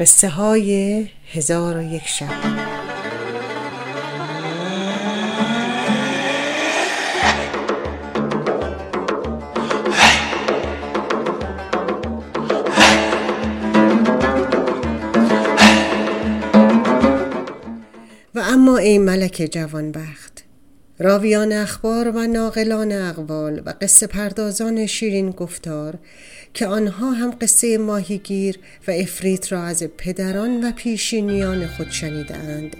قصه های هزار و یک شب. و اما ای ملک جوانبخت راویان اخبار و ناقلان اقوال و قصه پردازان شیرین گفتار که آنها هم قصه ماهیگیر و افریت را از پدران و پیشینیان خود شنیدند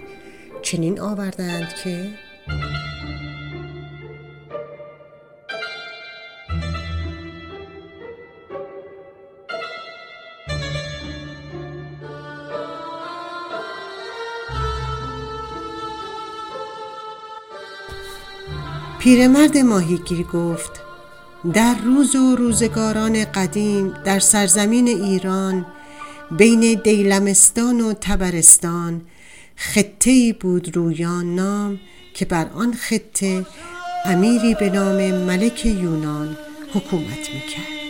چنین آوردند که پیرمرد ماهیگیر گفت در روز و روزگاران قدیم در سرزمین ایران بین دیلمستان و تبرستان خطه بود رویان نام که بر آن خطه امیری به نام ملک یونان حکومت می‌کرد.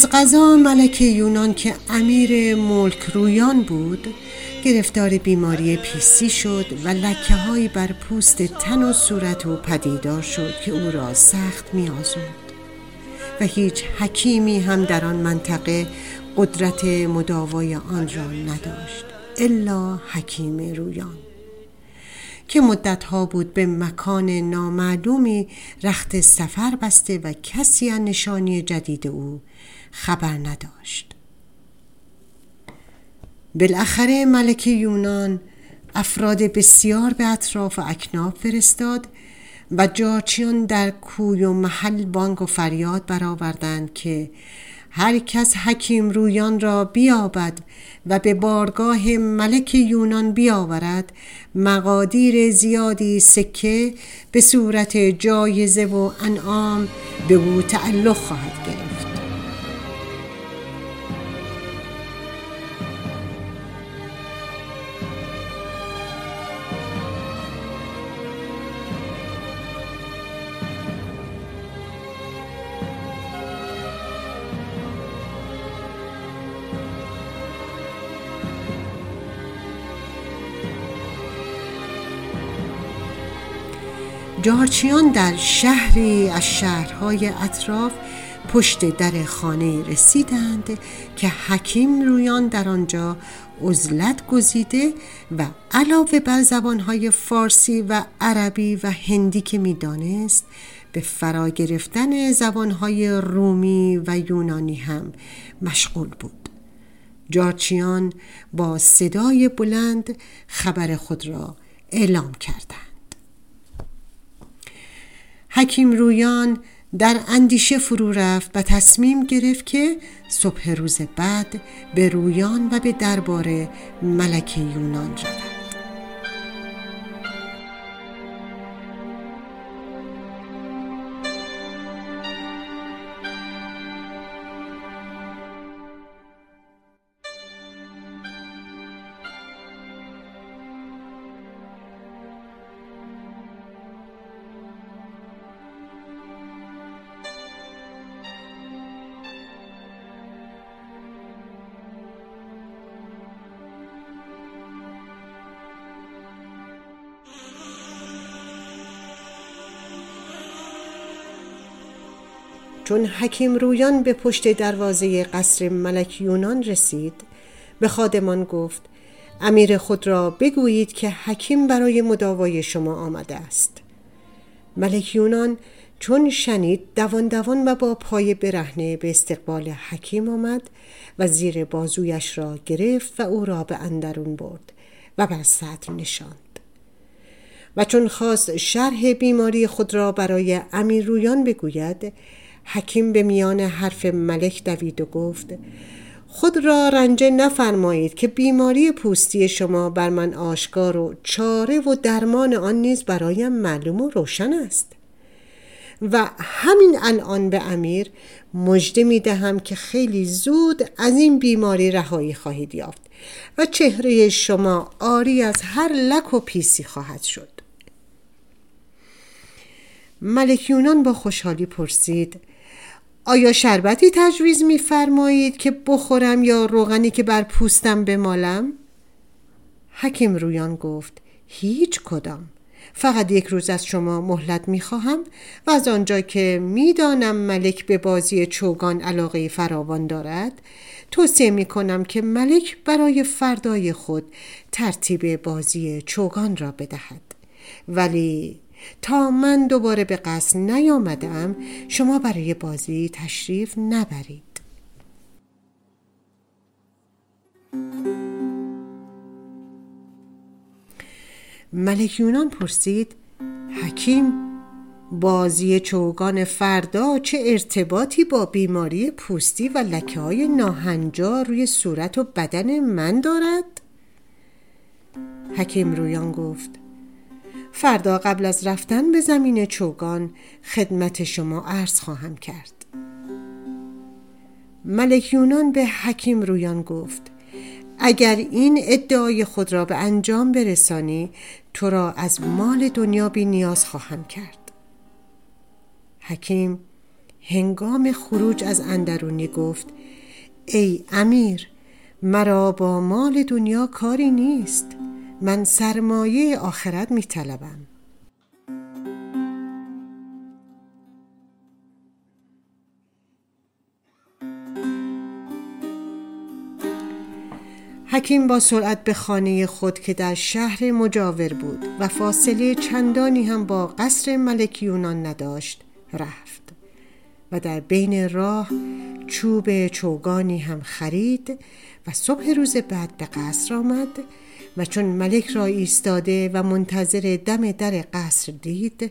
از قضا ملک یونان که امیر ملک رویان بود گرفتار بیماری پیسی شد و لکه های بر پوست تن و صورت و پدیدار شد که او را سخت میازود و هیچ حکیمی هم در آن منطقه قدرت مداوای آن را نداشت الا حکیم رویان. که مدتها بود به مکان نامعلومی رخت سفر بسته و کسی نشانی جدید او خبر نداشت. بالاخره ملک یونان افراد بسیار به اطراف و اکناف فرستاد و جارچیان در کوی و محل بانگ و فریاد برآوردند که هر کس حکیم رویان را بیابد و به بارگاه ملک یونان بیاورد مقادیر زیادی سکه به صورت جایزه و انعام به او تعلق خواهد گرفت. جارچیان در شهری از شهرهای اطراف پشت در خانه رسیدند که حکیم رویان در آنجا عزلت گزیده و علاوه بر زبانهای فارسی و عربی و هندی که می‌دانست به فرا گرفتن زبانهای رومی و یونانی هم مشغول بود. جارچیان با صدای بلند خبر خود را اعلام کردند. حکیم رویان در اندیشه فرو رفت و تصمیم گرفت که صبح روز بعد به رویان و به دربار ملک یونان رود. چون حکیم رویان به پشت دروازه قصر ملک یونان رسید به خادمان گفت امیر خود را بگویید که حکیم برای مداوای شما آمده است. ملک یونان چون شنید دوان دوان و با پای برهنه به استقبال حکیم آمد و زیر بازویش را گرفت و او را به اندرون برد و بر صدر نشاند. و چون خواست شرح بیماری خود را برای امیر رویان بگوید حکیم به میان حرف ملک دوید و گفت خود را رنجه نفرمایید که بیماری پوستی شما بر من آشکار و چاره و درمان آن نیز برایم معلوم و روشن است. و همین الان به امیر مژده می دهم که خیلی زود از این بیماری رهایی خواهید یافت و چهره شما آری از هر لک و پیسی خواهد شد. ملک یونان با خوشحالی پرسید آیا شربتی تجویز میفرمایید که بخورم یا روغنی که بر پوستم بمالم؟ حکیم رویان گفت هیچ کدام فقط یک روز از شما مهلت می‌خواهم و از آنجا که می‌دانم ملک به بازی چوگان علاقه فراوان دارد توصیه می کنم که ملک برای فردای خود ترتیب بازی چوگان را بدهد ولی تا من دوباره به قصد نیامدم شما برای بازی تشریف نبرید ملک یونان پرسید حکیم بازی چوگان فردا چه ارتباطی با بیماری پوستی و لکه های ناهنجار روی صورت و بدن من دارد؟ حکیم رویان گفت فردا قبل از رفتن به زمین چوگان خدمت شما عرض خواهم کرد. ملک یونان به حکیم رویان گفت اگر این ادعای خود را به انجام برسانی تو را از مال دنیا بی نیاز خواهم کرد. حکیم هنگام خروج از اندرونی گفت ای امیر مرا با مال دنیا کاری نیست. من سرمایه آخرت می طلبم. حکیم با سرعت به خانه خود که در شهر مجاور بود و فاصله چندانی هم با قصر ملک یونان نداشت رفت و در بین راه چوب چوگانی هم خرید و صبح روز بعد به قصر آمد و چون ملک را ایستاده و منتظر دم در قصر دید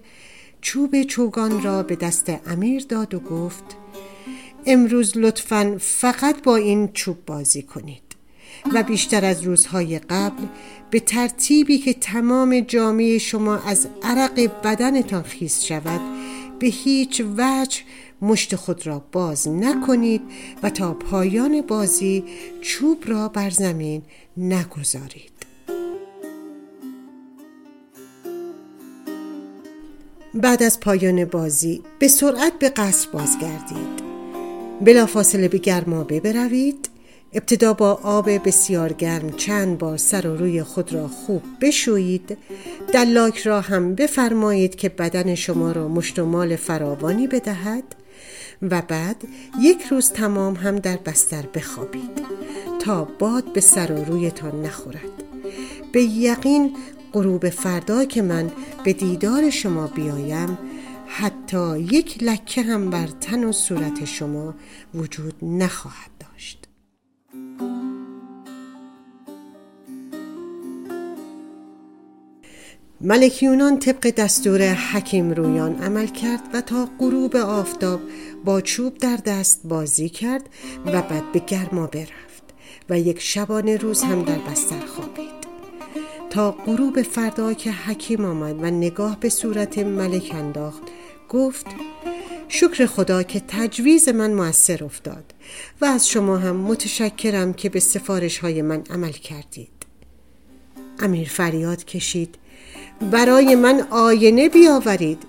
چوب چوگان را به دست امیر داد و گفت امروز لطفا فقط با این چوب بازی کنید و بیشتر از روزهای قبل به ترتیبی که تمام جامعه شما از عرق بدنتان خیز شود به هیچ وجه مشت خود را باز نکنید و تا پایان بازی چوب را بر زمین نگذارید. بعد از پایان بازی به سرعت به قصر بازگردید. بلافاصله به گرمابه بروید ابتدا با آب بسیار گرم چند بار سر و روی خود را خوب بشویید. دلاک را هم بفرمایید که بدن شما را مشتمال فراوانی بدهد و بعد یک روز تمام هم در بستر بخوابید تا باد به سر و رویتان نخورد. به یقین غروب فردا که من به دیدار شما بیایم حتی یک لکه هم بر تن و صورت شما وجود نخواهد داشت. ملک یونان طبق دستور حکیم رویان عمل کرد و تا غروب آفتاب با چوب در دست بازی کرد و بعد به گرما برفت و یک شبانه روز هم در بستر خوابید. تا غروب فردا که حکیم آمد و نگاه به صورت ملک انداخت گفت شکر خدا که تجویز من موثر افتاد و از شما هم متشکرم که به سفارش های من عمل کردید. امیر فریاد کشید برای من آینه بیاورید.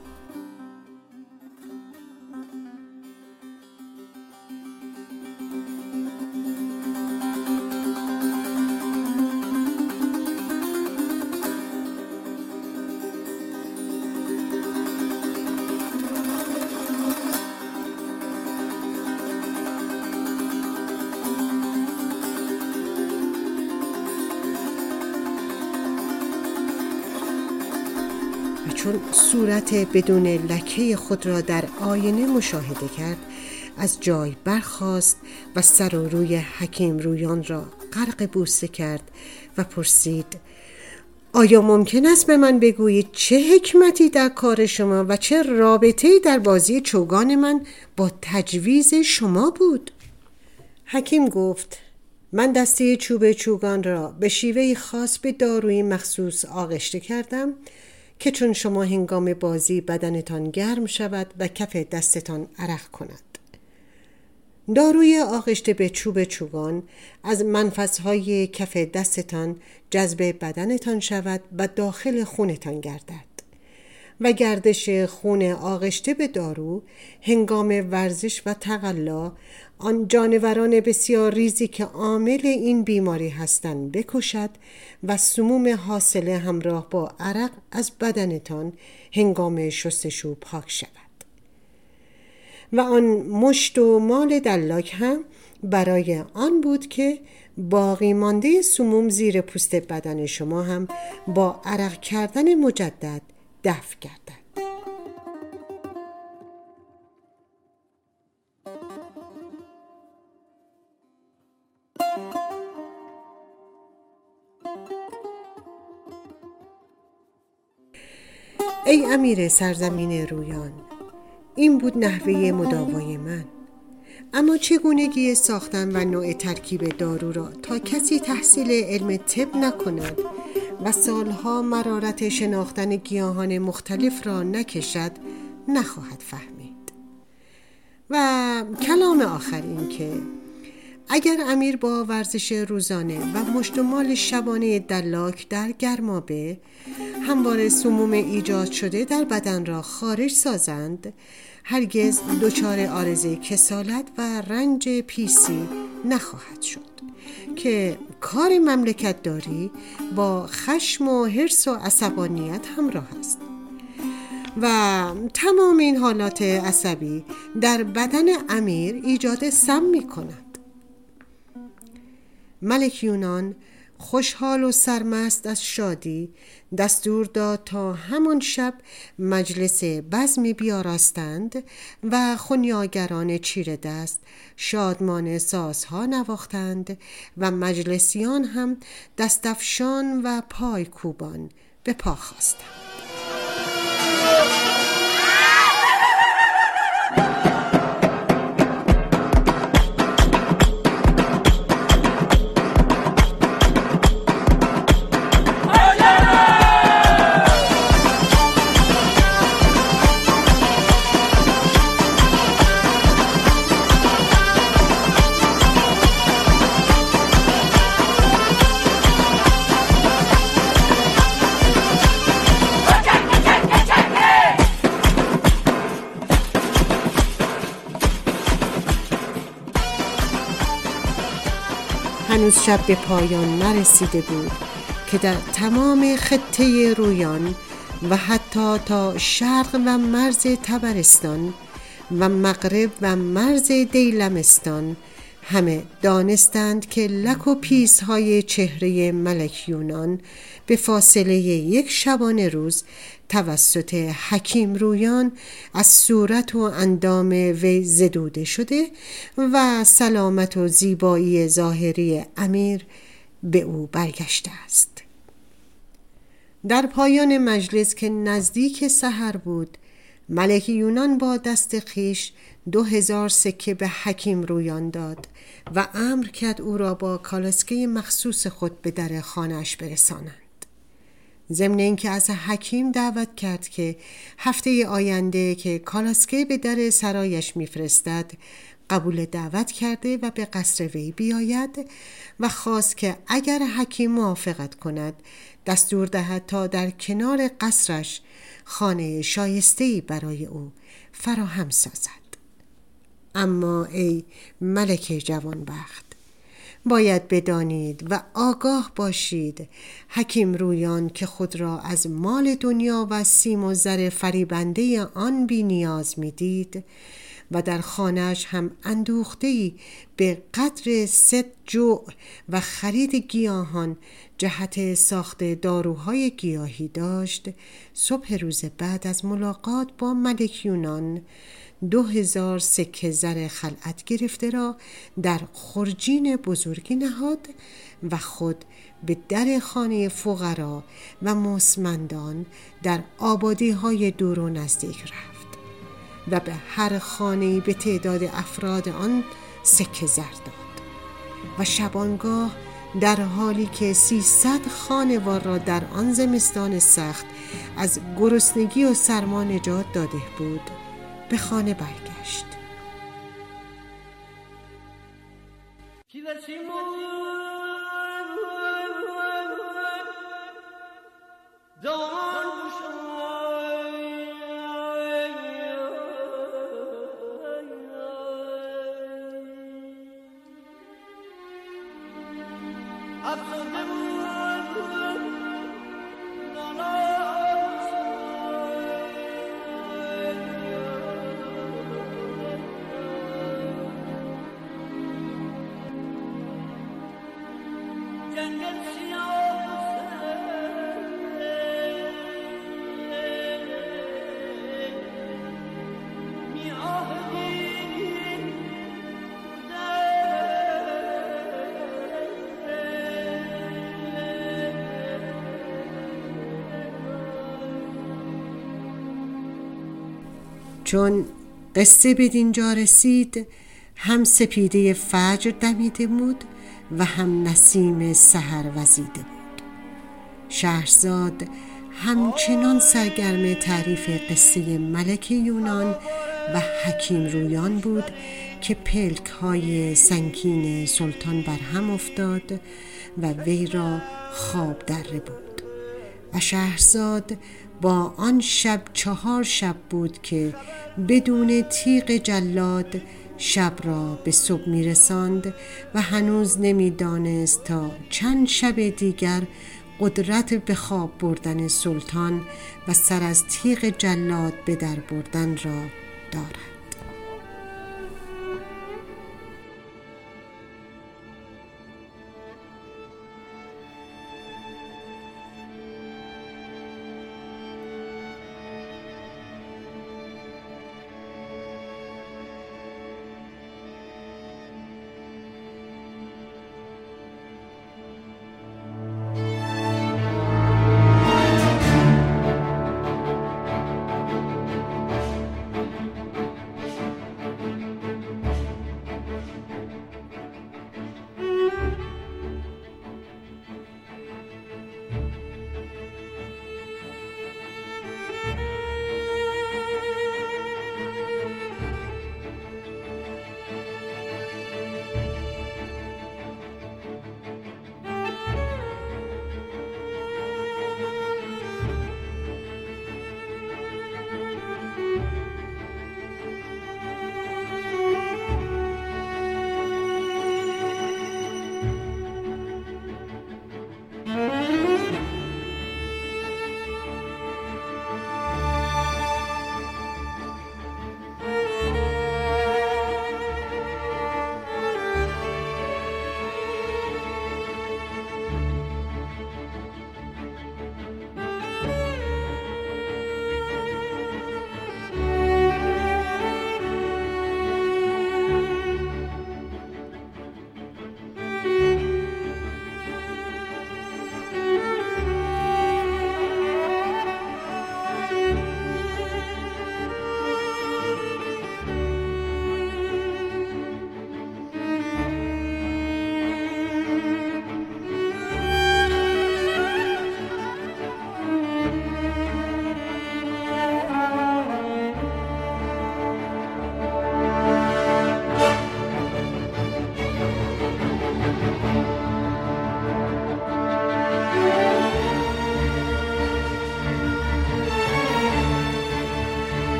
چون صورت بدون لکه خود را در آینه مشاهده کرد از جای برخاست و سر و روی حکیم رویان را غرق بوسه کرد و پرسید آیا ممکن است به من بگویید چه حکمتی در کار شما و چه رابطه در بازی چوگان من با تجویز شما بود؟ حکیم گفت من دسته چوب چوگان را به شیوه خاص به داروی مخصوص آغشته کردم که چون شما هنگام بازی بدنتان گرم شود و کف دستتان عرق کند. داروی آغشته به چوب چوگان از منفذهای کف دستتان جذب بدنتان شود و داخل خونتان گردد. و گردش خون آغشته به دارو هنگام ورزش و تقلا آن جانوران بسیار ریزی که عامل این بیماری هستند بکشد و سموم حاصله همراه با عرق از بدنتان هنگام شستشو پاک شود. و آن مشت و مال دلاک هم برای آن بود که باقی مانده سموم زیر پوست بدن شما هم با عرق کردن مجدد دفع گردد. ای امیر سرزمین رویان این بود نحوه مداوای من. اما چگونگی ساختن و نوع ترکیب دارو را تا کسی تحصیل علم طب نکند و سالها مرارت شناختن گیاهان مختلف را نکشد نخواهد فهمید. و کلام آخر این که اگر امیر با ورزش روزانه و مشتمال شبانه دلاک در گرمابه همواره سموم ایجاد شده در بدن را خارج سازند هرگز دچار آرزه کسالت و رنج پیسی نخواهد شد. که کار مملکت داری با خشم و حرس و عصبانیت همراه است. و تمام این حالات عصبی در بدن امیر ایجاد سم می کند ملک یونان خوشحال و سرمست از شادی دستور داد تا همان شب مجلس بزمی بیاراستند و خونیاگران چیر دست شادمان سازها نواختند و مجلسیان هم دستفشان و پای کوبان به پا خواستند. هنوز شب به پایان نرسیده بود که در تمام خطه رویان و حتی تا شرق و مرز تبرستان و مغرب و مرز دیلمستان همه دانستند که لک و پیس های چهره ملک یونان به فاصله یک شبانه روز توسط حکیم رویان از صورت و اندام وی زدوده شده و سلامت و زیبایی ظاهری امیر به او برگشته است. در پایان مجلس که نزدیک سحر بود ملک یونان با دست خیش دو هزار سکه به حکیم رویان داد و امر کرد او را با کالسکه مخصوص خود به در خانهش برسانند. ضمن اینکه از حکیم دعوت کرد که هفته آینده که کالاسکه به در سرایش میفرستد قبول دعوت کرده و به قصر وی بیاید و خواست که اگر حکیم موافقت کند دستور دهد تا در کنار قصرش خانه شایستهی برای او فراهم سازد. اما ای ملک جوانبخت باید بدانید و آگاه باشید حکیم رویان که خود را از مال دنیا و سیم و زر فریبنده آن بی نیاز می دید و در خانهش هم اندوخته به قدر ست جو و خرید گیاهان جهت ساخت داروهای گیاهی داشت صبح روز بعد از ملاقات با ملک یونان دو هزار سکه زر خلعت گرفته را در خرجین بزرگی نهاد و خود به در خانه فقرا و مسمندان در آبادی های دور و نزدیک رفت و به هر خانه به تعداد افراد آن سکه زر داد و شبانگاه در حالی که سیصد خانوار را در آن زمستان سخت از گرسنگی و سرما نجات داده بود به خانه برگشت. چون قصه به دینجا رسید هم سپیده فجر دمیده بود و هم نسیم سحر وزیده بود. شهرزاد همچنان سرگرم تعریف قصه ملک یونان و حکیم رویان بود که پلک های سنگین سلطان بر هم افتاد و وی را خواب دره بود. و شهرزاد با آن شب چهار شب بود که بدون تیغ جلاد شب را به صبح می رساند و هنوز نمی‌دانست تا چند شب دیگر قدرت به خواب بردن سلطان و سر از تیغ جلاد به در بردن را دارد.